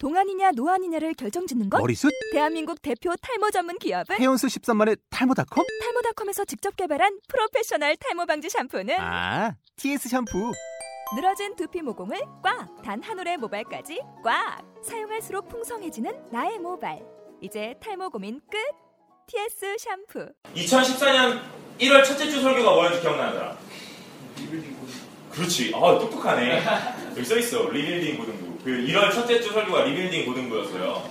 동안이냐 노안이냐를 결정짓는 것? 머리숱? 대한민국 대표 탈모 전문 기업은 헤어수 13만의 탈모닷컴? 탈모닷컴에서 직접 개발한 프로페셔널 탈모 방지 샴푸는 아, TS 샴푸. 늘어진 두피 모공을 꽉! 단 한 올의 모발까지 꽉! 사용할수록 풍성해지는 나의 모발. 이제 탈모 고민 끝! TS 샴푸. 2014년 1월 첫째 주 설교가 뭐였는지 기억나는 사람? 그렇지. 아, 똑똑하네. 여기 써있어. 리빌딩 고등부. 그 1월 첫째 주 설교가 리빌딩 고등부였어요.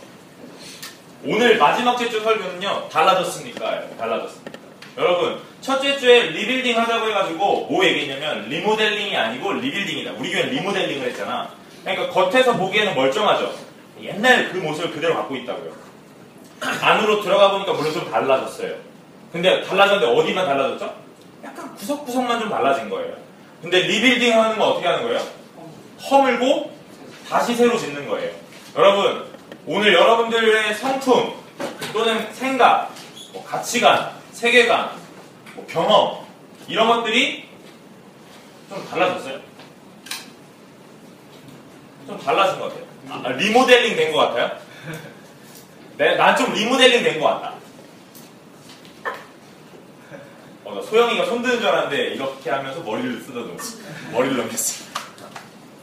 오늘 마지막 주 설교는요, 달라졌습니까? 달라졌습니다. 여러분, 첫째 주에 리빌딩 하자고 해가지고 뭐 얘기했냐면, 리모델링이 아니고 rebuilding이다. 우리 교회는 리모델링을 했잖아. 그러니까 겉에서 보기에는 멀쩡하죠. 옛날 그 모습을 그대로 갖고 있다고요. 안으로 들어가 보니까 물론 좀 달라졌어요. 근데 달라졌는데 어디만 달라졌죠? 약간 구석구석만 좀 달라진 거예요. 근데 리빌딩 하는 건 어떻게 하는 거예요? 허물고 다시 새로 짓는 거예요. 여러분, 오늘 여러분들의 성품 또는 생각, 뭐 가치관, 세계관, 뭐 경험 이런 것들이 좀 달라졌어요. 좀 달라진 것 같아요. 아, 리모델링 된 것 같아요. 네, 난좀 리모델링 된 것 같다. 어, 나 소영이가 손드는 줄 알았는데 이렇게 하면서 머리를 쓰다듬어. 머리를 넘겼어.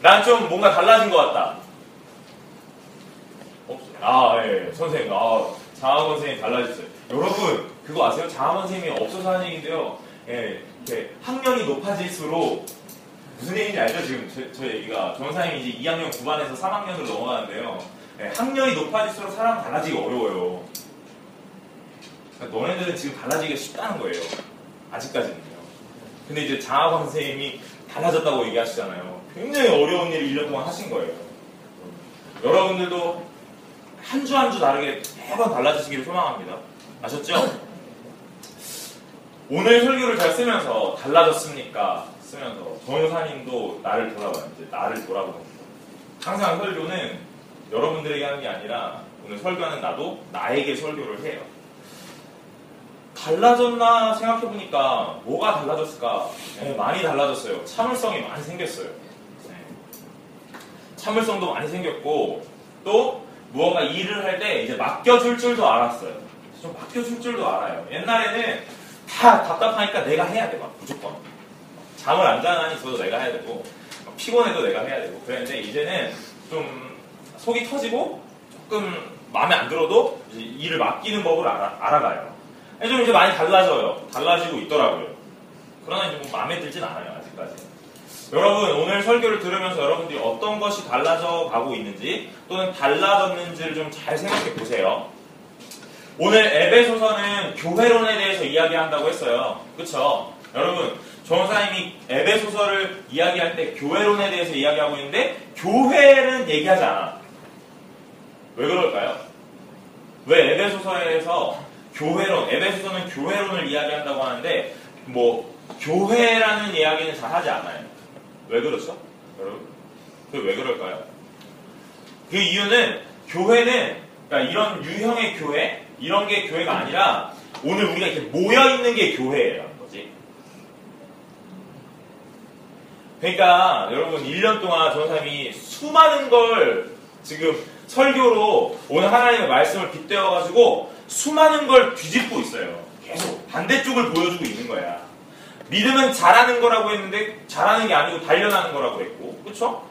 난 좀 뭔가 달라진 것 같다. 아, 예, 예. 선생님. 아, 장학원 선생님 달라졌어요. 여러분, 그거 아세요? 장학원 선생님이 없어서 하는 얘기인데요. 예, 이렇게 학년이 높아질수록 무슨 얘기인지 알죠? 지금 저, 저 얘기가. 정사님이 이제 2학년 9반에서 3학년으로 넘어가는데요. 예, 학년이 높아질수록 사람 달라지기 어려워요. 그러니까 너네들은 지금 달라지기가 쉽다는 거예요. 아직까지는요. 근데 이제 장학원 선생님이 달라졌다고 얘기하시잖아요. 굉장히 어려운 일을 1년 동안 하신 거예요. 여러분들도 한 주 한 주 다르게 매번 달라지시기를 소망합니다. 아셨죠? 오늘 설교를 잘 쓰면서 달라졌습니까? 쓰면서 정효사님도 나를 돌아봐요. 이제 나를 돌아보는 거. 항상 설교는 여러분들에게 하는 게 아니라 오늘 설교하는 나도 나에게 설교를 해요. 달라졌나 생각해보니까 뭐가 달라졌을까? 네, 많이 달라졌어요. 참을성이 많이 생겼어요. 네. 참을성도 많이 생겼고 또 무언가 일을 할 때 이제 맡겨줄 줄도 알았어요. 좀 맡겨줄 줄도 알아요. 옛날에는 다 답답하니까 내가 해야 돼, 막 무조건. 잠을 안 자는 한이 있어도 내가 해야 되고 피곤해도 내가 해야 되고 그랬는데 이제는 좀 속이 터지고 조금 마음에 안 들어도 일을 맡기는 법을 알아, 알아가요. 좀 이제 많이 달라져요. 달라지고 있더라고요. 그러나 이제 뭐 마음에 들진 않아요, 아직까지. 여러분, 오늘 설교를 들으면서 여러분들이 어떤 것이 달라져 가고 있는지 또는 달라졌는지를 좀 잘 생각해 보세요. 오늘 에베소서는 교회론에 대해서 이야기한다고 했어요. 그쵸? 여러분, 정사님이 에베소서를 이야기할 때 교회론에 대해서 이야기하고 있는데 교회는 얘기하지 않아. 왜 그럴까요? 왜 에베소서에서 교회론, 에베소서는 교회론을 이야기한다고 하는데 뭐 교회라는 이야기는 잘 하지 않아요. 왜 그렇죠? 여러분? 그왜 그럴까요? 그 이유는 교회는 그러니까 이런 유형의 교회, 이런 게 교회가 아니라 오늘 우리가 이렇게 모여 있는 게 교회예요. 거지. 그러니까 여러분 1년 동안 전사님이 수많은 걸 지금 설교로 오늘 하나님의 말씀을 빗대어 가지고 수많은 걸 뒤집고 있어요. 계속 반대쪽을 보여주고 있는 거야. 믿음은 잘하는 거라고 했는데 잘하는 게 아니고 단련하는 거라고 했고, 그렇죠?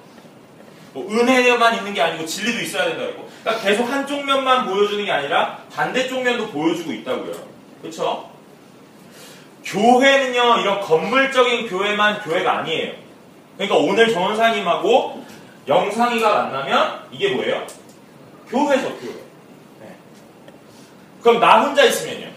뭐 은혜만 있는 게 아니고 진리도 있어야 된다고 했고, 그러니까 계속 한쪽 면만 보여주는 게 아니라 반대쪽 면도 보여주고 있다고요. 그렇죠? 교회는요 이런 건물적인 교회만 교회가 아니에요. 그러니까 오늘 정원사님하고 영상이가 만나면 이게 뭐예요? 교회죠, 교회. 네. 그럼 나 혼자 있으면요?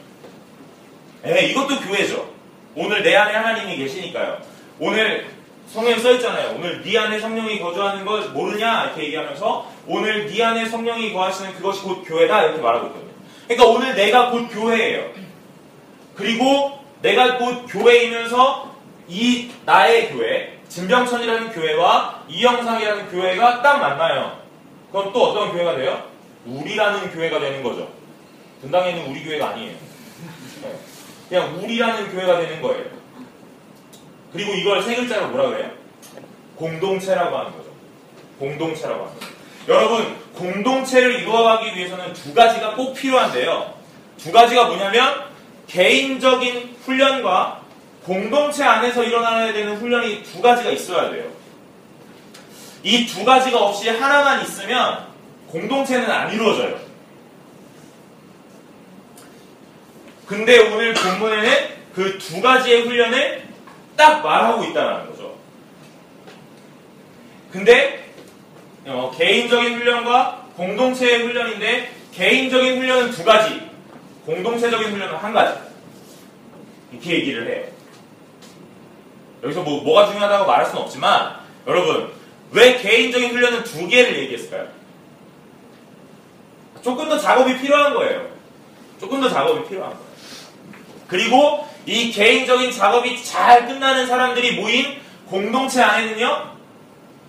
네, 이것도 교회죠. 오늘 내 안에 하나님이 계시니까요. 오늘 성경에 써있잖아요. 오늘 네 안에 성령이 거주하는 걸 모르냐? 이렇게 얘기하면서 오늘 네 안에 성령이 거하시는 그것이 곧 교회다 이렇게 말하고 있거든요. 그러니까 오늘 내가 곧 교회예요. 그리고 내가 곧 교회이면서 이 나의 교회, 진병천이라는 교회와 이영상이라는 교회가 딱 만나요. 그럼 또 어떤 교회가 돼요? 우리라는 교회가 되는 거죠. 분당에는 우리 교회가 아니에요. 네. 그냥 우리라는 교회가 되는 거예요. 그리고 이걸 세 글자로 뭐라 그래요? 공동체라고 하는 거죠. 공동체라고 하는 거죠. 여러분, 공동체를 이루어가기 위해서는 두 가지가 꼭 필요한데요. 두 가지가 뭐냐면 개인적인 훈련과 공동체 안에서 일어나야 되는 훈련이 두 가지가 있어야 돼요. 이 두 가지가 없이 하나만 있으면 공동체는 안 이루어져요. 근데 오늘 본문에는 그 두 가지의 훈련을 딱 말하고 있다는 거죠. 근데 어, 개인적인 훈련과 공동체의 훈련인데 개인적인 훈련은 두 가지, 공동체적인 훈련은 한 가지. 이렇게 얘기를 해요. 여기서 뭐, 뭐가 중요하다고 말할 수는 없지만 여러분 왜 개인적인 훈련은 두 개를 얘기했을까요? 조금 더 작업이 필요한 거예요. 조금 더 작업이 필요한 거예요. 그리고 이 개인적인 작업이 잘 끝나는 사람들이 모인 공동체 안에는요,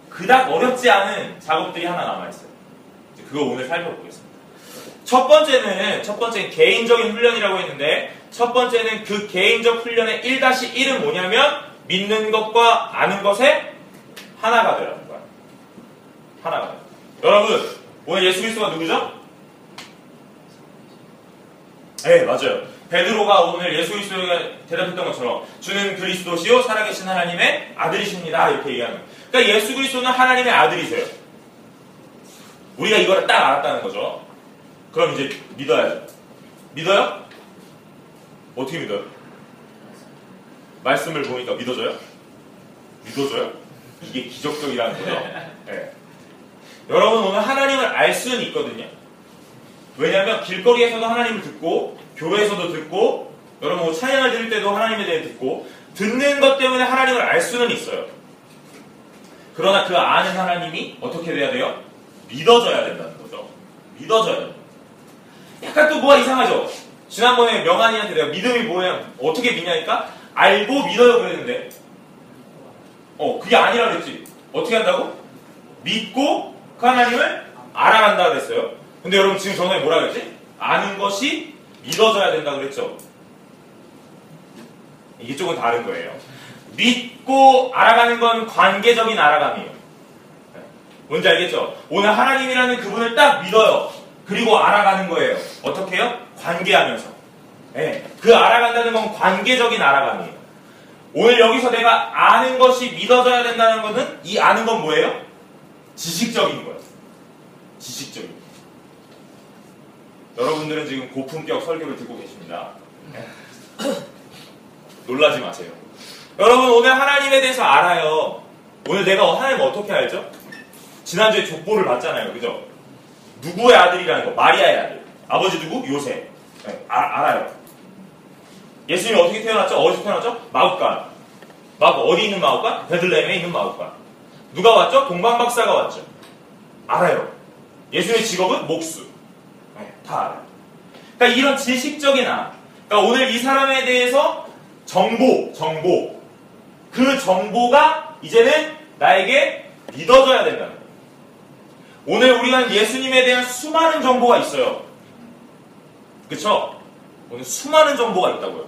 그닥 어렵지 않은 작업들이 하나 남아있어요. 그거 오늘 살펴보겠습니다. 첫 번째는, 첫 번째는 개인적인 훈련이라고 했는데, 첫 번째는 그 개인적 훈련의 1-1은 뭐냐면, 믿는 것과 아는 것에 하나가 되라는 거야. 하나가. 여러분, 오늘 예수 그리스도가 누구죠? 네, 맞아요. 베드로가 오늘 예수 그리스도가 대답했던 것처럼 주는 그리스도시요 살아계신 하나님의 아들이십니다. 이렇게 얘기하는. 그러니까 예수 그리스도는 하나님의 아들이세요. 우리가 이거를 딱 알았다는 거죠. 그럼 이제 믿어야죠. 믿어요? 어떻게 믿어요? 말씀을 보니까 믿어져요? 믿어져요? 이게 기적적이라는 거죠. 네. 여러분 오늘 하나님을 알 수는 있거든요. 왜냐하면 길거리에서도 하나님을 듣고 교회에서도 듣고 여러분 뭐 찬양을 들을 때도 하나님에 대해 듣고 듣는 것 때문에 하나님을 알 수는 있어요. 그러나 그 아는 하나님이 어떻게 돼야 돼요? 믿어져야 된다는 거죠. 믿어져야 된다. 약간 또 뭐가 이상하죠? 지난번에 명한이한테 내가 믿음이 뭐야? 어떻게 믿냐니까? 알고 믿어요 그랬는데 어 그게 아니라 그랬지. 어떻게 한다고? 믿고 그 하나님을 알아간다 그랬어요. 근데 여러분 지금 전에 뭐라 그랬지? 아는 것이 믿어져야 된다 그랬죠. 이게 조금 다른 거예요. 믿고 알아가는 건 관계적인 알아감이에요. 뭔지 알겠죠? 오늘 하나님이라는 그분을 딱 믿어요. 그리고 알아가는 거예요. 어떻게 해요? 관계하면서. 네. 그 알아간다는 건 관계적인 알아감이에요. 오늘 여기서 내가 아는 것이 믿어져야 된다는 것은 이 아는 건 뭐예요? 지식적인 거예요. 지식적인. 여러분들은 지금 고품격 설교를 듣고 계십니다. 놀라지 마세요. 여러분 오늘 하나님에 대해서 알아요. 오늘 내가 하나님 어떻게 알죠? 지난주에 족보를 봤잖아요. 그죠? 누구의 아들이라는 거? 마리아의 아들. 아버지 누구? 요셉. 네, 아, 알아요. 예수님이 어떻게 태어났죠? 어디서 태어났죠? 마국간. 마국 어디 있는 마국간? 베들레헴에 있는 마국간. 누가 왔죠? 동방박사가 왔죠. 알아요. 예수님의 직업은 목수. 네, 다. 그러니까 이런 지식적인 아. 그러니까 오늘 이 사람에 대해서 정보, 정보. 그 정보가 이제는 나에게 믿어져야 된다는 거예요. 오늘 우리가 예수님에 대한 수많은 정보가 있어요. 그쵸? 오늘 수많은 정보가 있다고요.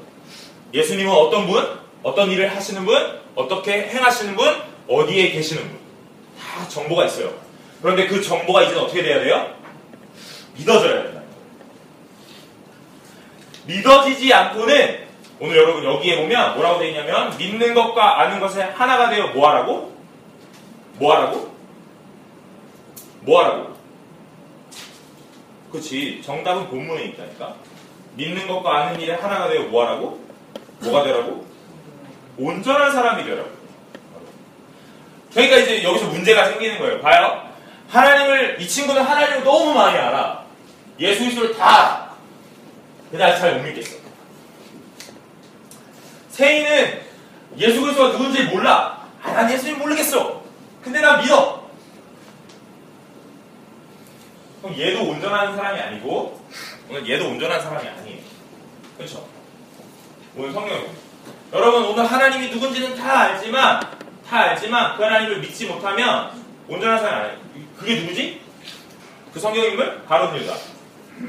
예수님은 어떤 분? 어떤 일을 하시는 분? 어떻게 행하시는 분? 어디에 계시는 분? 다 정보가 있어요. 그런데 그 정보가 이제 어떻게 돼야 돼요? 믿어져야 된다. 믿어지지 않고는 오늘 여러분 여기에 보면 뭐라고 되어 있냐면 믿는 것과 아는 것에 하나가 되어 뭐하라고? 뭐하라고? 뭐하라고? 그렇지 정답은 본문에 있다니까 믿는 것과 아는 일에 하나가 되어 뭐하라고? 뭐가 되라고? 온전한 사람이 되라고 그러니까 이제 여기서 문제가 생기는 거예요 봐요 하나님을 이 친구는 하나님을 너무 많이 알아 예수 그리스도를 다 아직 잘못 믿겠어 세인은 예수 그리스도가 누군지 몰라 아, 난 예수님 모르겠어 근데 난 믿어 그럼 얘도 온전한 사람이 아니고 오늘 얘도 온전한 사람이 아니에요. 그렇죠? 오늘 성경이 여러분 오늘 하나님이 누군지는 다 알지만 다 알지만 그 하나님을 믿지 못하면 온전한 사람이 아니에요. 그게 누구지? 그 성경 인물 바로 유다.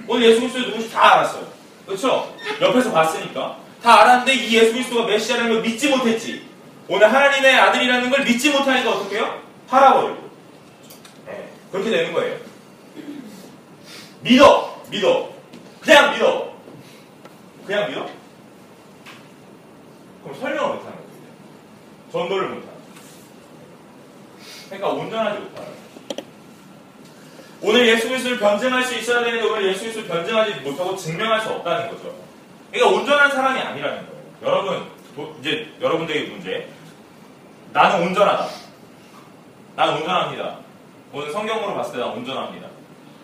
오늘 예수 그리스도 누군지 다 알았어요. 그렇죠? 옆에서 봤으니까 다 알았는데 이 예수 그리스도가 메시아라는 걸 믿지 못했지. 오늘 하나님의 아들이라는 걸 믿지 못하니까 어떻게 해요? 팔아버리고. 네, 그렇게 되는 거예요. 믿어, 믿어. 그냥 믿어. 그냥 믿어? 그럼 설명을 못하는 거죠. 전도를 못하는 거죠. 그러니까 온전하지 못하는 거죠. 오늘 예수 그리스도를 변증할 수 있어야 되는데 오늘 예수 그리스도를 변증하지 못하고 증명할 수 없다는 거죠. 그러니까 온전한 사람이 아니라는 거예요. 여러분, 도- 이제 여러분들의 문제. 나는 온전하다. 나는 온전합니다. 오늘 성경으로 봤을 때 나는 온전합니다.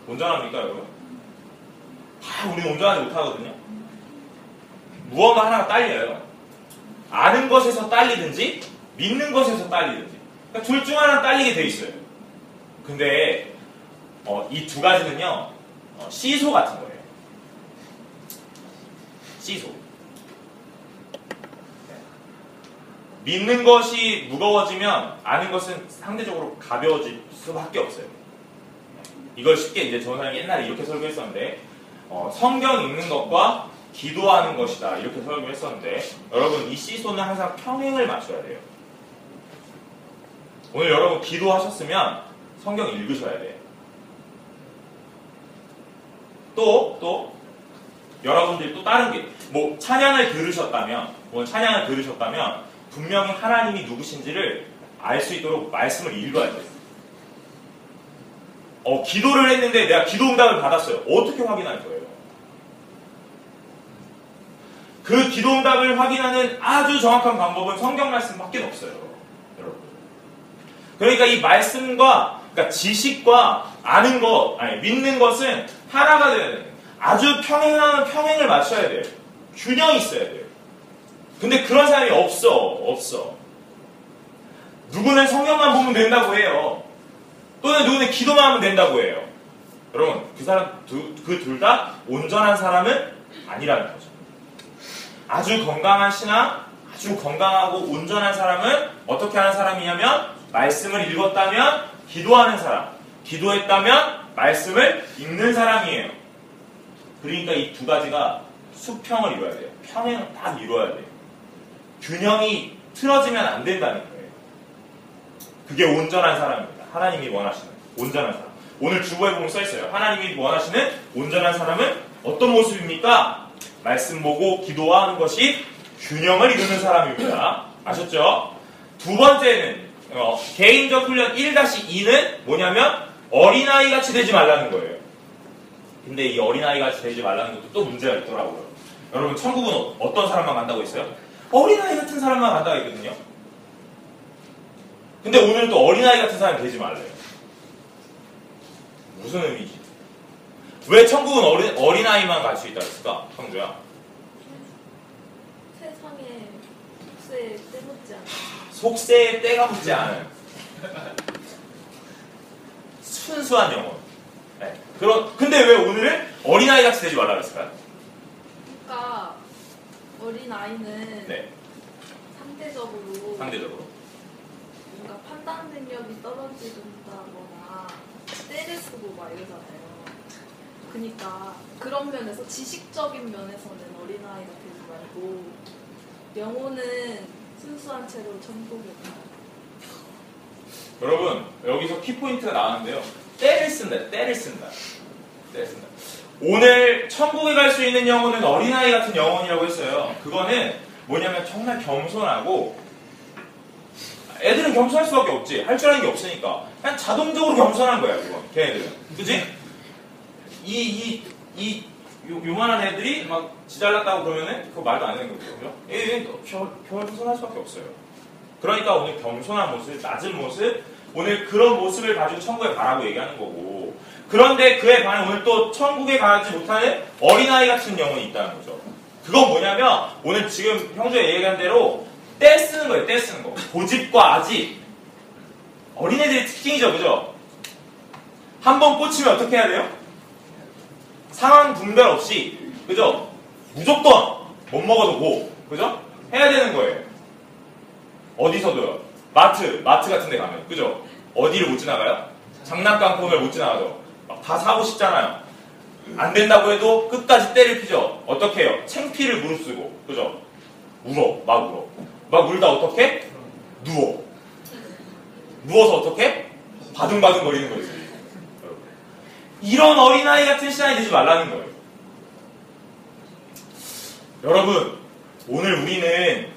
온전합니까, 여러분? 다 우리는 온전하지 못하거든요. 무언가 하나가 딸려요. 아는 것에서 딸리든지 믿는 것에서 딸리든지 그러니까 둘 중 하나는 딸리게 돼 있어요. 근데 이 두 가지는요 어, 시소 같은 거예요. 시소. 네. 믿는 것이 무거워지면 아는 것은 상대적으로 가벼워질 수밖에 없어요. 이걸 쉽게 이제 사람이 옛날에 이렇게 설교했었는데 어, 성경 읽는 것과 기도하는 것이다 이렇게 설교했었는데 여러분 이 시소는 항상 평행을 맞춰야 돼요. 오늘 여러분 기도하셨으면 성경 읽으셔야 돼요. 또, 또, 여러분들이 또 다른 게, 뭐, 찬양을 들으셨다면, 뭐, 찬양을 들으셨다면, 분명히 하나님이 누구신지를 알 수 있도록 말씀을 읽어야 돼요. 어, 기도를 했는데 내가 기도 응답을 받았어요. 어떻게 확인할 거예요? 그 기도 응답을 확인하는 아주 정확한 방법은 성경 말씀밖에 없어요. 여러분. 그러니까 이 말씀과, 그러니까 지식과 아는 것, 아니, 믿는 것은 돼요. 아주 평행하는 평행을 맞춰야 돼요. 균형이 있어야 돼요. 근데 그런 사람이 없어. 없어. 누구는 성경만 보면 된다고 해요. 또는 누구는 기도만 하면 된다고 해요. 여러분, 그 사람, 그 둘 다 온전한 사람은 아니라는 거죠. 아주 건강한 신앙, 아주 건강하고 온전한 사람은 어떻게 하는 사람이냐면, 말씀을 읽었다면, 기도하는 사람, 기도했다면, 말씀을 읽는 사람이에요. 그러니까 이 두 가지가 수평을 이루어야 돼요. 평행을 딱 이루어야 돼요. 균형이 틀어지면 안 된다는 거예요. 그게 온전한 사람입니다. 하나님이 원하시는 온전한 사람. 오늘 주보에 보면 써 있어요. 하나님이 원하시는 온전한 사람은 어떤 모습입니까? 말씀 보고 기도하는 것이 균형을 이루는 사람입니다. 아셨죠? 두 번째는 어, 개인적 훈련 1-2는 뭐냐면 어린아이 같이 되지 말라는 거예요. 근데 이 어린아이 같이 되지 말라는 것도 또 문제가 있더라고요. 여러분 천국은 어떤 사람만 간다고 했어요? 어린아이 같은 사람만 간다고 했거든요. 근데 오늘은 또 어린아이 같은 사람이 되지 말래요. 무슨 의미지? 왜 천국은 어린, 어린아이만 갈 수 있다 그랬을까? 성주야. 세상에 속세에 때묻지 않아. 속세에 때가 묻지 않은 순수한 영혼. 네. 그런, 근데 왜 오늘은 어린아이 같이 되지 말라 그랬을까요? 그러니까 어린 아이는 네. 상대적으로 상대적으로. 뭔가 판단 능력이 떨어진다거나 때를 쓰고 막 이러잖아요. 그러니까 그런 면에서 지식적인 면에서는 어린 아이가 되지 말고 영혼은 순수한 채로 천국에 가요. 여러분 여기서 키포인트가 나왔는데요. 때를 쓴다. 때를 쓴다. 때를 쓴다. 오늘 천국에 갈 수 있는 영혼은 어린아이 같은 영혼이라고 했어요. 그거는 뭐냐면 정말 겸손하고 애들은 겸손할 수밖에 없지. 할 줄 아는 게 없으니까. 그냥 자동적으로 겸손한 거야, 그거. 걔네들은. 그지? 이, 이, 이, 요, 요만한 애들이 막 지잘났다고 그러면은 그거 말도 안 되는 거죠. 그죠? 애, 겸손할 수밖에 없어요. 그러니까 오늘 겸손한 모습, 낮은 모습, 오늘 그런 모습을 가지고 천국에 가라고 얘기하는 거고. 그런데 그에 반해 오늘 또 천국에 가지 못하는 어린아이 같은 영혼이 있다는 거죠. 그건 뭐냐면 오늘 지금 형주가 얘기한 대로 떼 쓰는 거예요, 떼 쓰는 거. 고집과 아집. 어린애들의 특징이죠, 그죠? 한 번 꽂히면 어떻게 해야 돼요? 상황 분별 없이, 그죠? 무조건 못 먹어도 고, 그죠? 해야 되는 거예요. 어디서도요. 마트, 마트 같은 데 가면, 그죠? 어디를 못 지나가요? 장난감 코너를 못 지나가죠. 막다 사고 싶잖아요. 안 된다고 해도 끝까지 때를 피죠. 어떻게 해요? 챙피를 무릅쓰고, 그죠? 울어, 막 울어. 막 울다 어떻게? 누워. 누워서 어떻게? 바둥바둥 거리는 거지. 이런 어린아이 같은 신앙이 되지 말라는 거예요. 여러분, 오늘 우리는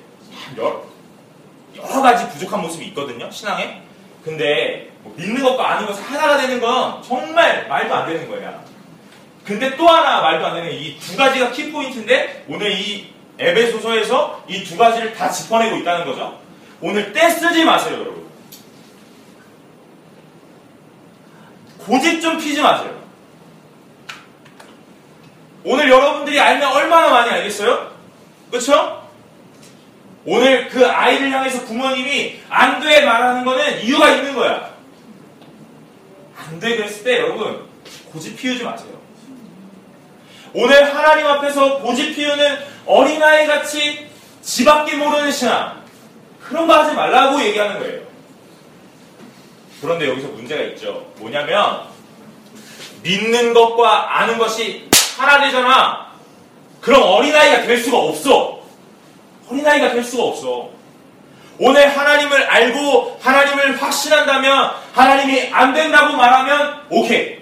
여러, 가지 부족한 모습이 있거든요, 신앙에. 근데 뭐 믿는 것과 아는 것이 하나가 되는 건 정말 말도 안 되는 거야. 근데 또 하나 말도 안 되는 이 두 가지가 키포인트인데 오늘 이 에베소서에서 이 두 가지를 다 짚어내고 있다는 거죠. 오늘 떼 쓰지 마세요, 여러분. 고집 좀 피지 마세요. 오늘 여러분들이 알면 얼마나 많이 알겠어요? 그렇죠? 오늘 그 아이를 향해서 부모님이 안 돼 말하는 거는 이유가 있는 거야. 안 돼 그랬을 때 여러분 고집 피우지 마세요. 오늘 하나님 앞에서 고집 피우는 어린아이 같이 지밖에 모르는 신앙 그런 거 하지 말라고 얘기하는 거예요. 그런데 여기서 문제가 있죠. 뭐냐면 믿는 것과 아는 것이 하나 되잖아. 그럼 어린아이가 될 수가 없어. 어린아이가 될 수가 없어. 오늘 하나님을 알고 하나님을 확신한다면 하나님이 안 된다고 말하면 오케이.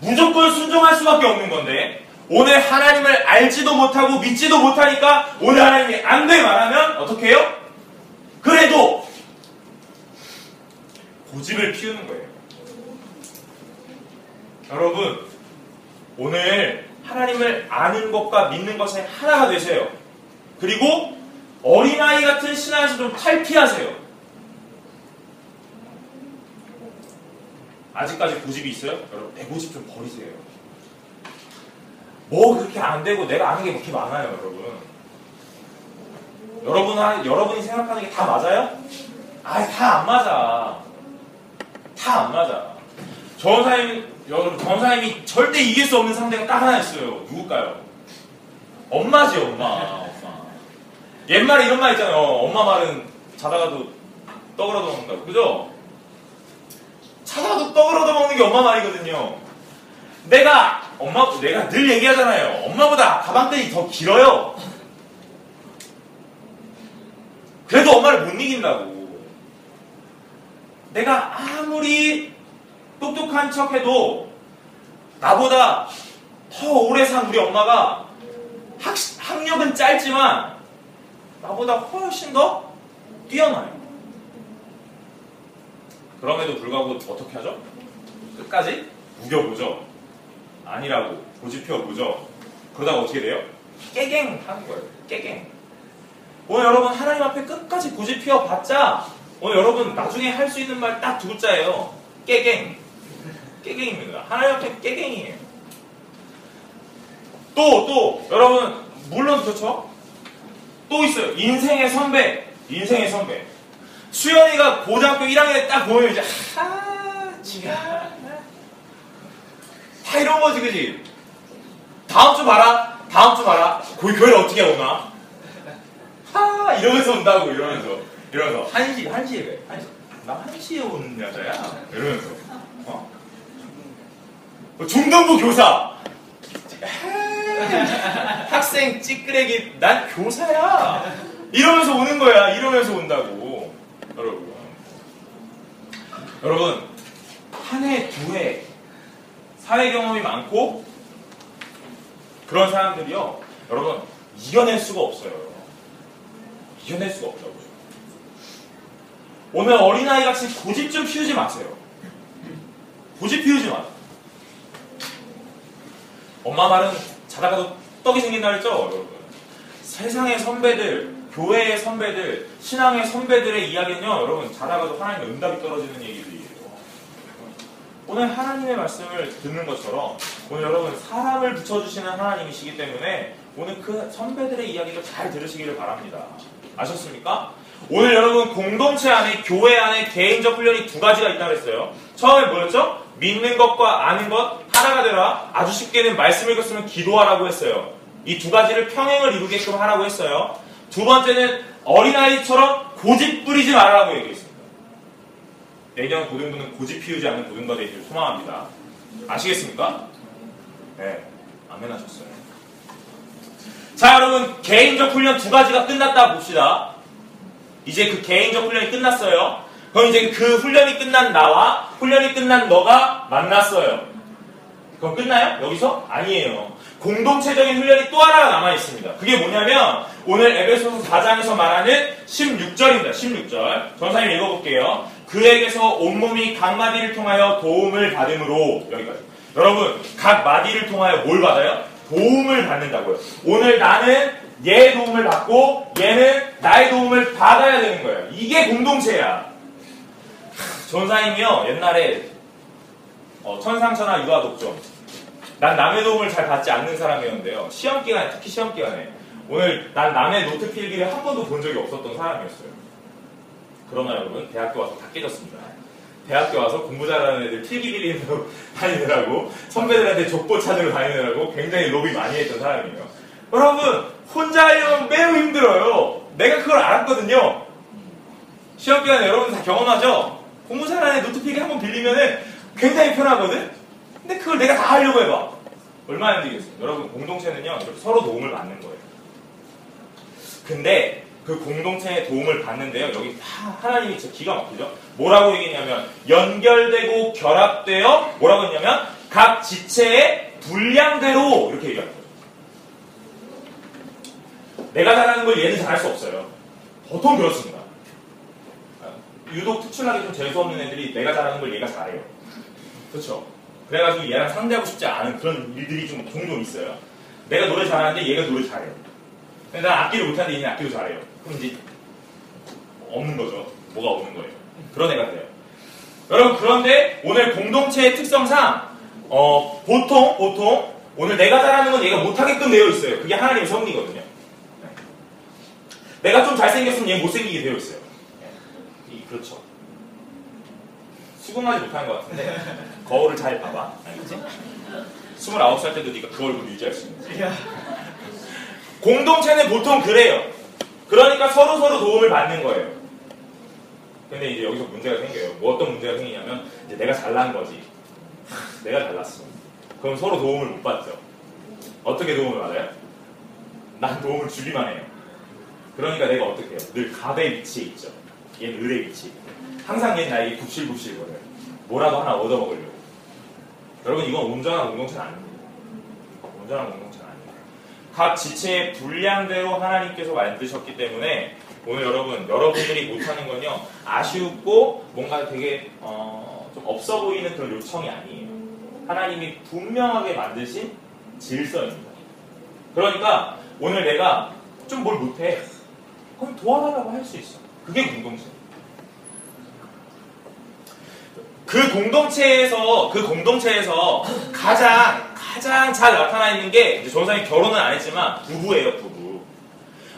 무조건 순종할 수밖에 없는 건데 오늘 하나님을 알지도 못하고 믿지도 못하니까 오늘 하나님이 안 돼 말하면 어떻게 해요? 그래도 고집을 피우는 거예요. 여러분, 오늘 하나님을 아는 것과 믿는 것에 하나가 되세요. 그리고 어린아이 같은 신앙에서 좀 탈피하세요. 아직까지 고집이 있어요? 여러분, 내 고집 좀 버리세요. 뭐 그렇게 안 되고 내가 아는 게 그렇게 많아요, 여러분. 여러분, 여러분이 생각하는 게 다 맞아요? 아, 다 안 맞아. 다 안 맞아. 전사님, 여러분, 전사님이 절대 이길 수 없는 상대가 딱 하나 있어요. 누굴까요? 엄마지, 엄마. 옛말에 이런 말 있잖아요. 엄마 말은 자다가도 떠그러도 먹는다고. 그죠? 자다가도 떠그러도 먹는 게 엄마 말이거든요. 내가, 엄마, 내가 늘 얘기하잖아요. 엄마보다 가방끈이 더 길어요. 그래도 엄마를 못 이긴다고. 내가 아무리 똑똑한 척 해도 나보다 더 오래 산 우리 엄마가 학, 학력은 짧지만 나보다 훨씬 더 뛰어나요. 그럼에도 불구하고 어떻게 하죠? 끝까지 우겨보죠. 아니라고 고집 피워보죠. 그러다가 어떻게 돼요? 깨갱 하는 거예요. 깨갱. 오늘 여러분 하나님 앞에 끝까지 고집 피워봤자 오늘 여러분 나중에 할 수 있는 말 딱 두 글자예요. 깨갱. 깨갱입니다. 하나님 앞에 깨갱이에요. 또, 또, 여러분, 물론 그렇죠? 또 있어요. 인생의 선배. 인생의 선배. 수연이가 고등학교 1학년에 딱 보면 이제, 하, 지가. 다 이런 거지, 그지? 다음 주 봐라. 다음 주 봐라. 그 교회를 어떻게 오나? 하, 이러면서 온다고, 이러면서. 이러면서. 한시, 한시에 왜? 한시. 나 한시에 오는 여자야? 이러면서. 어? 중등부 교사. 학생 찌끄레기 난 교사야. 이러면서 오는 거야. 이러면서 온다고. 여러분. 여러분 한 해 두 해 사회 경험이 많고 그런 사람들이요. 여러분 이겨낼 수가 없어요. 이겨낼 수가 없다고요. 오늘 어린아이 같이 고집 좀 피우지 마세요. 고집 피우지 마세요 엄마 말은 자다가도 떡이 생긴다 그랬죠, 여러분? 세상의 선배들, 교회의 선배들, 신앙의 선배들의 이야기는요, 여러분, 자다가도 하나님의 응답이 떨어지는 얘기들이에요. 오늘 하나님의 말씀을 듣는 것처럼, 오늘 여러분, 사람을 붙여주시는 하나님이시기 때문에, 오늘 그 선배들의 이야기도 잘 들으시기를 바랍니다. 아셨습니까? 오늘 여러분, 공동체 안에, 교회 안에 개인적 훈련이 두 가지가 있다고 했어요. 처음에 뭐였죠? 믿는 것과 아는 것 하나가 되라. 아주 쉽게는 말씀 읽었으면 기도하라고 했어요. 이 두 가지를 평행을 이루게끔 하라고 했어요. 두 번째는 어린아이처럼 고집 부리지 말라고 얘기했습니다. 내년 고등부는 고집 피우지 않는 고등가 되기를 소망합니다. 아시겠습니까? 네. 아멘 하셨어요. 자, 여러분, 개인적 훈련 두 가지가 끝났다 봅시다. 이제 그 개인적 훈련이 끝났어요. 그럼 이제 그 훈련이 끝난 나와 훈련이 끝난 너가 만났어요. 그럼 끝나요? 여기서? 아니에요. 공동체적인 훈련이 또 하나가 남아 있습니다. 그게 뭐냐면 오늘 에베소서 4장에서 말하는 16절입니다. 16절. 전사님 읽어볼게요. 그에게서 온몸이 각 마디를 통하여 도움을 받음으로 여기까지. 여러분 각 마디를 통하여 뭘 받아요? 도움을 받는다고요. 오늘 나는 얘 도움을 받고 얘는 나의 도움을 받아야 되는 거예요. 이게 공동체야. 전사님이요 옛날에 어, 천상천하 유아독존 난 남의 도움을 잘 받지 않는 사람이었는데요. 시험 기간에 특히 시험 기간에 오늘 난 남의 노트 필기를 한 번도 본 적이 없었던 사람이었어요. 그러나 여러분 대학교 와서 다 깨졌습니다. 대학교 와서 공부 잘하는 애들 필기 빌리느라고 다니느라고 선배들한테 족보 찾으러 다니느라고 굉장히 로비 많이 했던 사람이에요. 여러분 혼자 하려면 매우 힘들어요. 내가 그걸 알았거든요. 시험 기간에 여러분 다 경험하죠? 공부 잘하는 애 노트 필기 한번 빌리면은 굉장히 편하거든? 근데 그걸 내가 다 하려고 해봐. 얼마나 힘들겠어요. 여러분 공동체는요 서로 도움을 받는 거예요. 근데 그 공동체의 도움을 받는데요. 여기 하, 하나님이 진짜 기가 막히죠. 뭐라고 얘기했냐면 연결되고 결합되어 뭐라고 했냐면 각 지체의 분량대로 이렇게 얘기합니다. 내가 잘하는 걸 얘는 잘할 수 없어요. 보통 그렇습니다. 유독 특출나게 좀 재수없는 애들이 내가 잘하는 걸 얘가 잘해요. 그렇죠? 그래가지고 얘랑 상대하고 싶지 않은 그런 일들이 좀 종종 있어요. 내가 노래 잘하는데 얘가 노래 잘해요. 근데 난 악기를 못하는데 얘는 악기도 잘해요. 그럼 이제 없는 거죠. 뭐가 없는 거예요. 그런 애가 돼요. 여러분 그런데 오늘 공동체의 특성상 어, 보통 보통 오늘 내가 잘하는 건 얘가 못하게끔 되어 있어요. 그게 하나님의 섭리거든요. 네. 내가 좀 잘생겼으면 얘 못생기게 되어 있어요. 그렇죠. 수긍하지 못하는 것 같은데 거울을 잘 봐봐. 알겠지? 29살 때도 네가 그 얼굴 유지할 수 있는지. 공동체는 보통 그래요. 그러니까 서로 서로 도움을 받는 거예요. 근데 이제 여기서 문제가 생겨요. 뭐 어떤 문제가 생기냐면 이제 내가 잘난 거지. 내가 잘났어. 그럼 서로 도움을 못 받죠. 어떻게 도움을 받아요? 난 도움을 주기만 해요. 그러니까 내가 어떻게 해요? 늘 갑의 위치에 있죠. 위치에 있고. 항상 얘는 나에게 굽실굽실 거려요. 뭐라도 하나 얻어먹으려고. 여러분 이건 온전한 공동체는 아닙니다. 온전한 공동체는 아닙니다. 각 지체의 분량대로 하나님께서 만드셨기 때문에 오늘 여러분 여러분들이 못하는 건요 아쉬웠고 뭔가 되게 어, 좀 없어 보이는 그런 요청이 아니에요. 하나님이 분명하게 만드신 질서입니다. 그러니까 오늘 내가 좀 뭘 못해 그럼 도와달라고 할 수 있어. 그게 공동체. 그 공동체에서 그 공동체에서 가장 가장 잘 나타나 있는 게 이제 전사님 결혼은 안 했지만 부부예요 부부.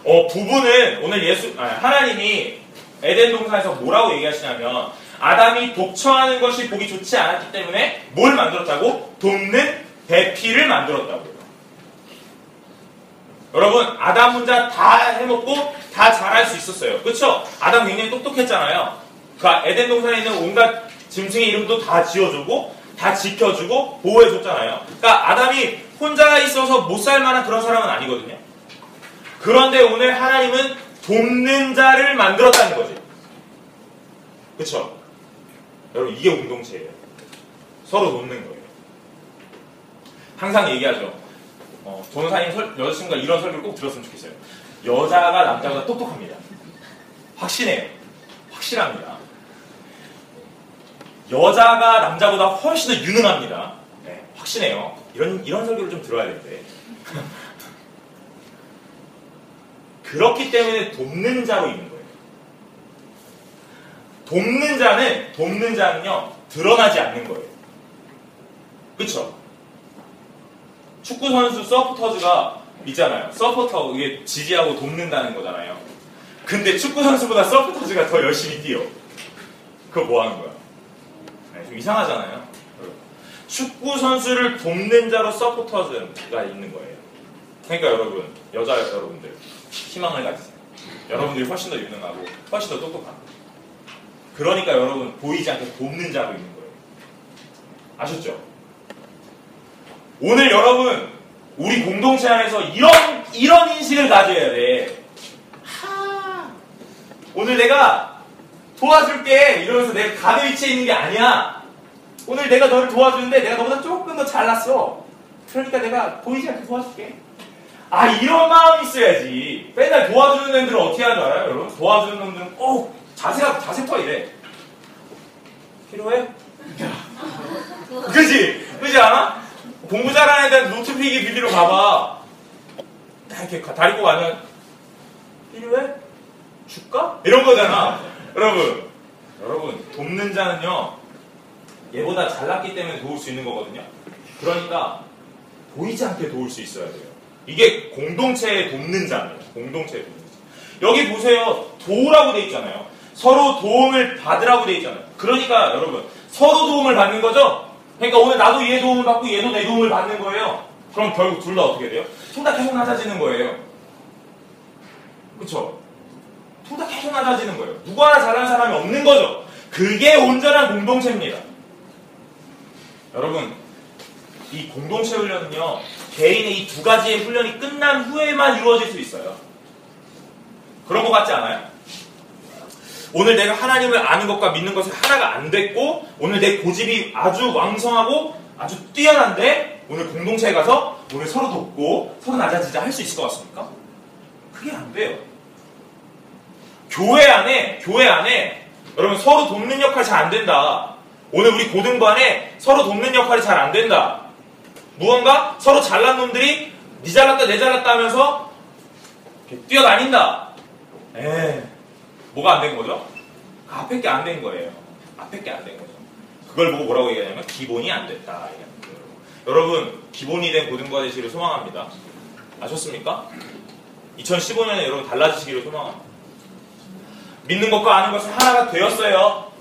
어 부부는 오늘 예수 아, 하나님이 에덴 동산에서 뭐라고 얘기하시냐면 아담이 독처하는 것이 보기 좋지 않았기 때문에 뭘 만들었다고 돕는 배필을 만들었다고요. 여러분 아담 혼자 다 해먹고 다 잘할 수 있었어요. 그렇죠? 아담 굉장히 똑똑했잖아요. 그 에덴 동산에 있는 온갖 짐승의 이름도 다 지어주고 다 지켜주고 보호해줬잖아요. 그러니까 아담이 혼자 있어서 못 살 만한 그런 사람은 아니거든요. 그런데 오늘 하나님은 돕는 자를 만들었다는 거지. 그쵸? 여러분 이게 공동체예요. 서로 돕는 거예요. 항상 얘기하죠. 어, 전사님 여자친구가 이런 설교를 꼭 들었으면 좋겠어요. 여자가 남자보다 똑똑합니다. 확신해요. 확실합니다. 여자가 남자보다 훨씬 더 유능합니다. 네, 확신해요. 이런 이런 설교를 좀 들어야 되는데. 그렇기 때문에 돕는 자로 있는 거예요. 돕는 자는 돕는 자는요 드러나지 않는 거예요. 그렇죠? 축구 선수 서포터즈가 있잖아요. 서포터 이게 지지하고 돕는다는 거잖아요. 근데 축구 선수보다 서포터즈가 더 열심히 뛰어. 그거 뭐 하는 거야? 네, 좀 이상하잖아요. 축구 선수를 돕는 자로 서포터즈가 있는 거예요. 그러니까 여러분, 여자 여러분들 희망을 가지세요. 여러분들이 훨씬 더 유능하고 훨씬 더 똑똑하고. 그러니까 여러분 보이지 않게 돕는 자로 있는 거예요. 아셨죠? 오늘 여러분 우리 공동체 안에서 이런 이런 인식을 가져야 돼. 하, 오늘 내가 도와줄게 이러면서 내가 가드 위치에 있는 게 아니야. 오늘 내가 너를 도와주는데 내가 너보다 조금 더 잘났어. 그러니까 내가 보이지 않게 도와줄게. 아 이런 마음이 있어야지. 맨날 도와주는 애들은 어떻게 하는 줄 알아요, 여러분? 도와주는 놈들은 꼭 자세가 자세부터 이래. 필요해? 그지? 그지 않아? 공부 잘하는 애들 노트피기 비디오 봐봐. 딱 이렇게 가- 다리고 가면 필요해? 줄까? 이런 거잖아. 여러분, 여러분 돕는 자는요 얘보다 잘났기 때문에 도울 수 있는 거거든요. 그러니까 보이지 않게 도울 수 있어야 돼요. 이게 공동체에 돕는 자예요. 공동체에 돕는 자. 여기 보세요. 도우라고 돼 있잖아요. 서로 도움을 받으라고 돼 있잖아요. 그러니까 여러분 서로 도움을 받는 거죠. 그러니까 오늘 나도 얘 도움을 받고 얘도 내 도움을 받는 거예요. 그럼 결국 둘 다 어떻게 돼요? 둘 다 계속 낮아지는 거예요. 그쵸? 둘 다 계속 낮아지는 거예요. 누구 하나 잘하는 사람이 없는 거죠. 그게 온전한 공동체입니다. 여러분, 이 공동체 훈련은요, 개인의 이 두 가지의 훈련이 끝난 후에만 이루어질 수 있어요. 그런 것 같지 않아요? 오늘 내가 하나님을 아는 것과 믿는 것이 하나가 안 됐고, 오늘 내 고집이 아주 왕성하고 아주 뛰어난데, 오늘 공동체에 가서 오늘 서로 돕고 서로 낮아지자 할 수 있을 것 같습니까? 그게 안 돼요. 교회 안에, 교회 안에, 여러분 서로 돕는 역할 잘안 된다. 오늘 우리 고등반에 서로 돕는 역할이 잘 안 된다. 무언가 서로 잘난 놈들이 니 잘났다 내 잘났다 하면서 뛰어다닌다. 에 뭐가 안 된 거죠? 그 앞에 게 안 된 거예요. 앞에 게 안 된 거죠. 그걸 보고 뭐라고 얘기하냐면 기본이 안 됐다. 여러분 기본이 된 고등과 되시기를 소망합니다. 아셨습니까? 2015년에 여러분 달라지시기를 소망합니다. 믿는 것과 아는 것은 하나가 되었어요.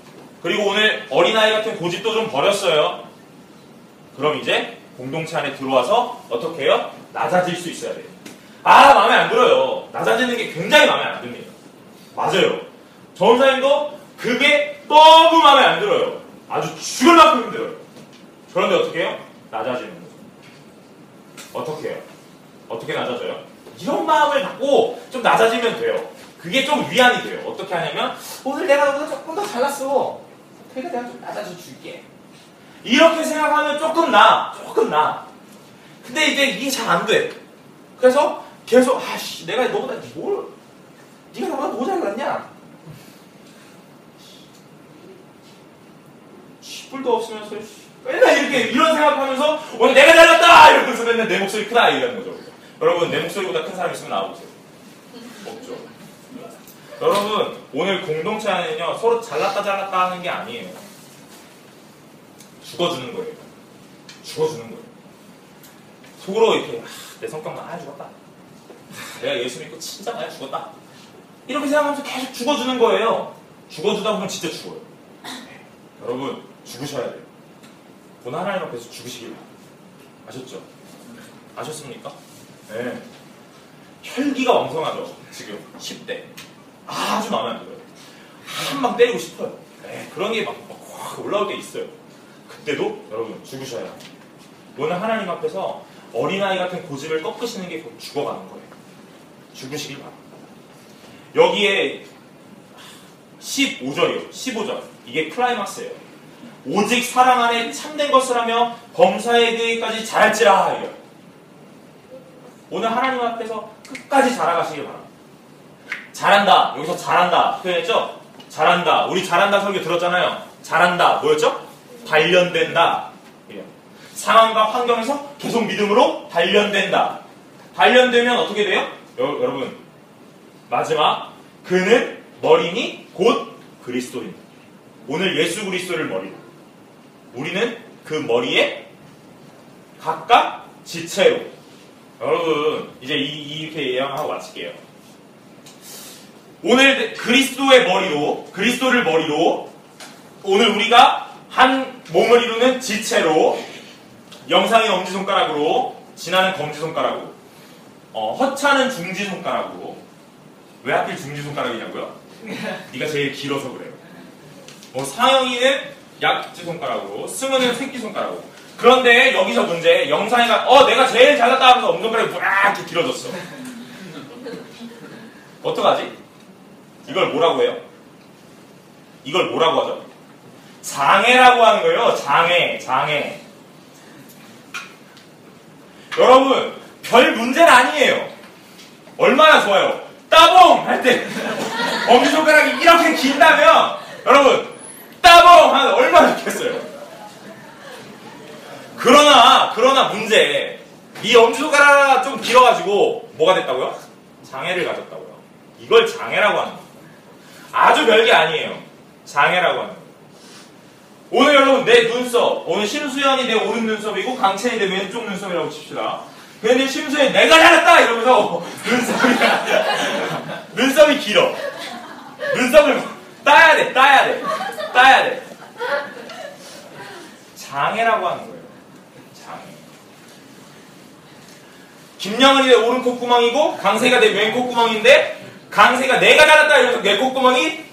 그리고 오늘 어린아이 같은 고집도 좀 버렸어요. 그럼 이제 공동체 안에 들어와서 어떻게 해요? 낮아질 수 있어야 돼요. 아, 마음에 안 들어요. 낮아지는 게 굉장히 마음에 안 듭니다. 맞아요. 전사님도 그게 너무 마음에 안 들어요. 아주 죽을 만큼 힘들어요. 그런데 어떻게 해요? 낮아지는 거죠. 어떻게 해요? 어떻게 낮아져요? 이런 마음을 갖고 좀 낮아지면 돼요. 그게 좀 위안이 돼요. 어떻게 하냐면 오늘 내가 너보다 조금 더 잘났어. 그러니까 내가 좀 낮아져 줄게. 이렇게 생각하면 조금 나, 조금 나. 근데 이제 이게 잘 안 돼. 그래서 계속 아씨 내가 너보다 뭘 네가 나보다 뭐 잘났냐? 뿔도 없으면서 씨, 맨날 이렇게 이런 생각하면서 오늘 내가 잘났다 이러면서 맨날 내 목소리 크다 얘기하는 거죠. 여러분 내 목소리보다 큰 사람 있으면 나와보세요. 없죠. 여러분 오늘 공동체 안에는요 서로 잘났다 잘났다 하는 게 아니에요. 죽어주는 거예요. 죽어주는 거예요. 속으로 이렇게 아, 내 성격 많이 죽었다. 아, 내가 예수 믿고 진짜 많이 죽었다. 이렇게 생각하면서 계속 죽어주는 거예요. 죽어주다 보면 진짜 죽어요. 네. 여러분 죽으셔야 돼요. 오늘 하나님 앞에서 죽으시길 바랍니다. 아셨죠? 아셨습니까? 네. 혈기가 왕성하죠. 지금 10대. 아주 마음에 안 들어요. 한 방 때리고 싶어요. 네, 그런 게막 올라올 때 있어요. 그때도 여러분 죽으셔야 합니다. 오늘 하나님 앞에서 어린아이 같은 고집을 꺾으시는 게 곧 죽어가는 거예요. 죽으시길 바랍니다. 여기에 15절이요. 15절. 이게 클라이막스예요. 오직 사랑 안에 참된 것을 하며 범사에 대해까지 잘할지라 이요 오늘 하나님 앞에서 끝까지 자라가시길 바랍니다. 잘한다. 여기서 잘한다. 표현했죠? 잘한다. 우리 잘한다 설교 들었잖아요. 잘한다. 뭐였죠? 단련된다. 이래요. 상황과 환경에서 계속 믿음으로 단련된다. 단련되면 어떻게 돼요? 여, 여러분 마지막 그는 머리니 곧 그리스도입니다. 오늘 예수 그리스도를 머리로 우리는 그 머리에 각각 지체로 여러분 이제 이, 이렇게 예언하고 마칠게요. 오늘 그리스도의 머리로 그리스도를 머리로 오늘 우리가 한 몸을 이루는 지체로 영상의 엄지손가락으로 진하는 검지손가락으로 어, 허차는 중지손가락으로 왜 하필 중지손가락이냐고요? 네가 제일 길어서 그래요. 뭐 상영이는 약지손가락으로 승우는 새끼손가락으로 그런데 여기서 문제 영상이가 어 내가 제일 잘났다 하면서 엄지손가락이 막 이렇게 길어졌어. 어떡하지? 이걸 뭐라고 해요? 이걸 뭐라고 하죠? 장애라고 하는 거예요. 장애, 장애. 여러분, 별 문제는 아니에요. 얼마나 좋아요. 따봉! 할 때, 엄지손가락이 이렇게 긴다면, 여러분, 따봉! 하면 얼마나 좋겠어요. 그러나, 그러나 문제. 이 엄지손가락 좀 길어가지고, 뭐가 됐다고요? 장애를 가졌다고요. 이걸 장애라고 하는 거예요. 아주 별게 아니에요. 장애라고 하는 거예요. 오늘 여러분 내 눈썹 오늘 심수연이 내 오른 눈썹이고 강채이 내 왼쪽 눈썹이라고 칩시다. 근데 심수연이 내가 잘했다 이러면서 눈썹이 눈썹이 길어. 눈썹을 따야 돼, 따야 돼, 따야 돼. 장애라고 하는 거예요. 장애. 김영은이 내 오른 콧구멍이고 강세가 내 왼 콧구멍인데 강세가 내가 잘했다 이러면서 내 콧구멍이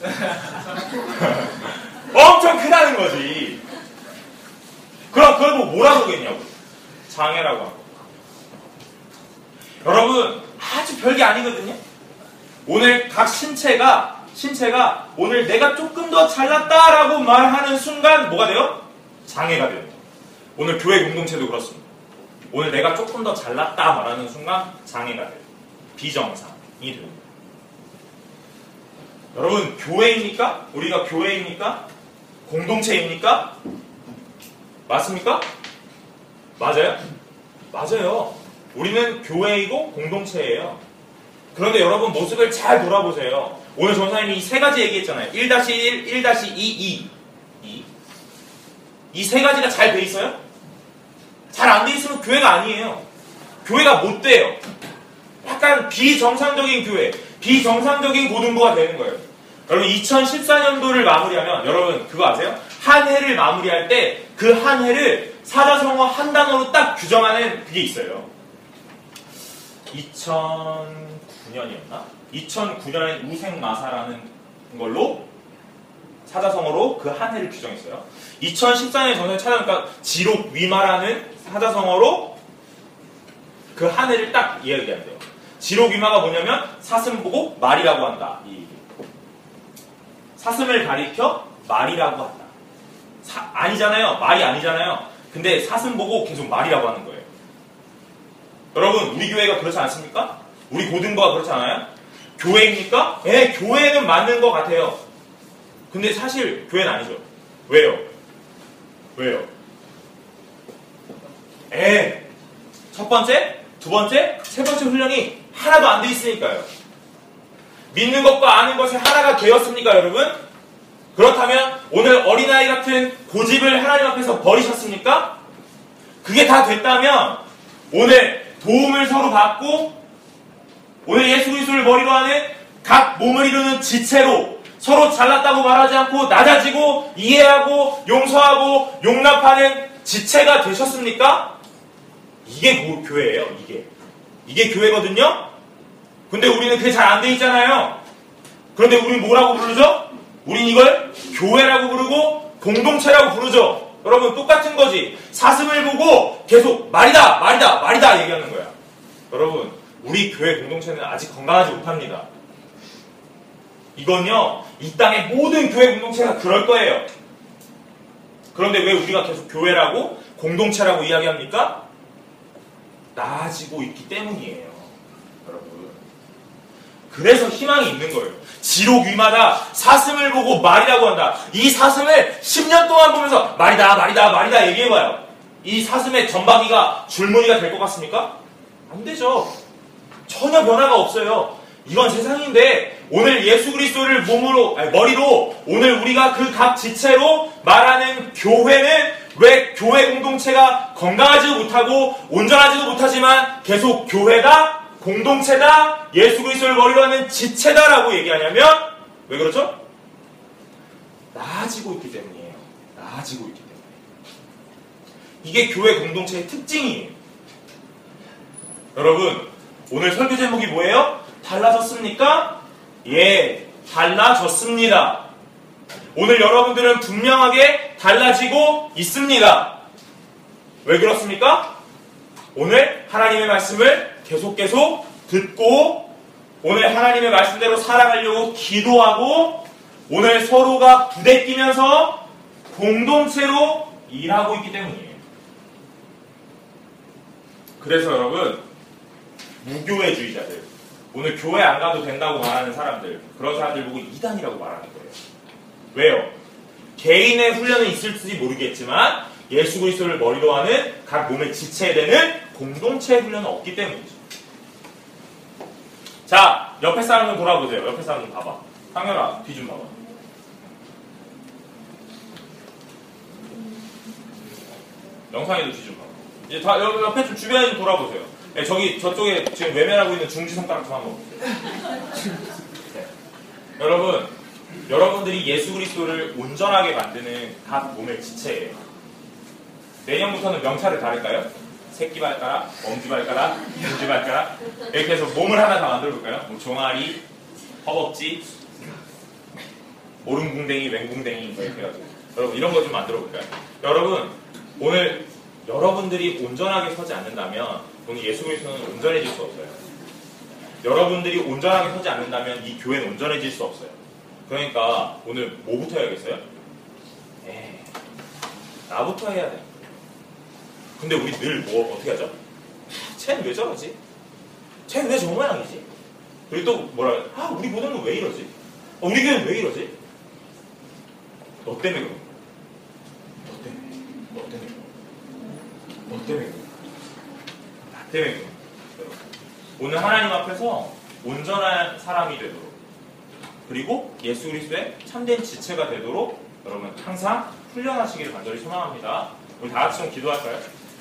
엄청 크다는 거지. 그럼 그걸 뭐 뭐라고 그랬냐고. 장애라고 하고. 여러분, 아주 별게 아니거든요. 오늘 각 신체가, 신체가 오늘 내가 조금 더 잘났다라고 말하는 순간 뭐가 돼요? 장애가 돼요. 오늘 교회 공동체도 그렇습니다. 오늘 내가 조금 더 잘났다 말하는 순간 장애가 돼요. 비정상이 됩니다. 여러분, 교회입니까? 우리가 교회입니까? 공동체입니까? 맞습니까? 맞아요? 맞아요. 우리는 교회이고 공동체예요. 그런데 여러분 모습을 잘 돌아보세요. 오늘 전사님이 세 가지 얘기했잖아요. 1-1, 1-2, 2. 2. 이 세 가지가 잘 돼 있어요? 잘 안 돼 있으면 교회가 아니에요. 교회가 못 돼요. 약간 비정상적인 교회, 비정상적인 고등부가 되는 거예요. 여러분 2014년도를 마무리하면 여러분 그거 아세요? 한 해를 마무리할 때 그 한 해를 사자성어 한 단어로 딱 규정하는 그게 있어요. 2009년이었나? 2009년에 우생마사라는 걸로 사자성어로 그 한 해를 규정했어요. 2014년에 저는 찾아보니까 지록 위마라는 사자성어로 그 한 해를 딱 이야기한대요. 지록 위마가 뭐냐면 사슴 보고 말이라고 한다. 이 사슴을 가리켜 말이라고 한다. 사, 아니잖아요. 말이 아니잖아요. 근데 사슴 보고 계속 말이라고 하는 거예요. 여러분, 우리 교회가 그렇지 않습니까? 우리 고등부가 그렇지 않아요? 교회입니까? 예, 교회는 맞는 것 같아요. 근데 사실 교회는 아니죠. 왜요? 왜요? 예. 첫 번째, 두 번째, 세 번째 훈련이 하나도 안 돼 있으니까요. 믿는 것과 아는 것이 하나가 되었습니까, 여러분? 그렇다면 오늘 어린아이 같은 고집을 하나님 앞에서 버리셨습니까? 그게 다 됐다면 오늘 도움을 서로 받고 오늘 예수 그리스도를 머리로 하는 각 몸을 이루는 지체로 서로 잘났다고 말하지 않고 낮아지고 이해하고 용서하고 용납하는 지체가 되셨습니까? 이게 교회예요, 이게. 이게 교회거든요? 근데 우리는 그게 잘 안 돼 있잖아요. 그런데 우린 뭐라고 부르죠? 우린 이걸 교회라고 부르고 공동체라고 부르죠. 여러분 똑같은 거지. 사슴을 보고 계속 말이다, 말이다, 말이다 얘기하는 거야. 여러분 우리 교회 공동체는 아직 건강하지 못합니다. 이건요 이 땅의 모든 교회 공동체가 그럴 거예요. 그런데 왜 우리가 계속 교회라고 공동체라고 이야기합니까? 나아지고 있기 때문이에요. 그래서 희망이 있는 거예요. 지록 위마다 사슴을 보고 말이라고 한다. 이 사슴을 10년 동안 보면서 말이다, 말이다, 말이다 얘기해봐요. 이 사슴의 전박이가 줄무늬가 될 것 같습니까? 안 되죠. 전혀 변화가 없어요. 이건 세상인데 오늘 예수 그리스도를 몸으로 아니, 머리로 오늘 우리가 그 각 지체로 말하는 교회는 왜 교회 공동체가 건강하지도 못하고 온전하지도 못하지만 계속 교회다 공동체다 예수 그리스도를 머리로 하는 지체다라고 얘기하냐면 왜 그렇죠? 나아지고 있기 때문이에요. 나아지고 있기 때문에 이게 교회 공동체의 특징이에요. 여러분 오늘 설교 제목이 뭐예요? 달라졌습니까? 예, 달라졌습니다. 오늘 여러분들은 분명하게 달라지고 있습니다. 왜 그렇습니까? 오늘 하나님의 말씀을 계속 계속 듣고 오늘 하나님의 말씀대로 살아가려고 기도하고 오늘 서로가 부대끼면서 공동체로 일하고 있기 때문이에요. 그래서 여러분 무교회주의자들 오늘 교회 안 가도 된다고 말하는 사람들 그런 사람들 보고 이단이라고 말하는 거예요. 왜요? 개인의 훈련은 있을지 모르겠지만 예수 그리스도를 머리로 하는 각 몸의 지체에 되는 공동체 훈련은 없기 때문이죠. 자, 옆에 사람 좀 돌아보세요. 옆에 사람 좀 봐봐. 상현아, 뒤 좀 봐봐. 영상에도 뒤 좀 봐봐. 이제 다 옆, 옆에 좀 주변에 좀 돌아보세요. 네, 저기 저쪽에 지금 외면하고 있는 중지 손가락 좀 한번 보세요. 네. 여러분, 여러분들이 예수 그리스도를 온전하게 만드는 각 몸의 지체예요. 내년부터는 명찰을 다를까요? 새끼 발가락, 엄지 발가락, 인지 발가락 이렇게 해서 몸을 하나 다 만들어 볼까요? 뭐 종아리, 허벅지, 오른궁댕이, 왼궁댕이 뭐 이렇게 해가지고 여러분 이런 거 좀 만들어 볼까요? 여러분 오늘 여러분들이 온전하게 서지 않는다면 오늘 예수 그리스도는 온전해질 수 없어요. 여러분들이 온전하게 서지 않는다면 이 교회는 온전해질 수 없어요. 그러니까 오늘 뭐부터 해야겠어요? 에이, 나부터 해야 돼. 근데 우리 늘 뭐 어떻게 하죠? 쟤는 왜 저러지? 쟤는 왜 저 모양이지? 그리고 또 뭐라? 아 우리 모델은 왜 이러지? 어, 우리 교회는 왜 이러지? 너 때문에 그런 거야. 너 때문에. 너 때문에. 너 때문에. 나 때문에 그런 거야. 오늘 하나님 앞에서 온전한 사람이 되도록 그리고 예수 그리스도의 참된 지체가 되도록 여러분 항상 훈련하시기를 간절히 소망합니다. 우리 다 같이 좀 기도할까요?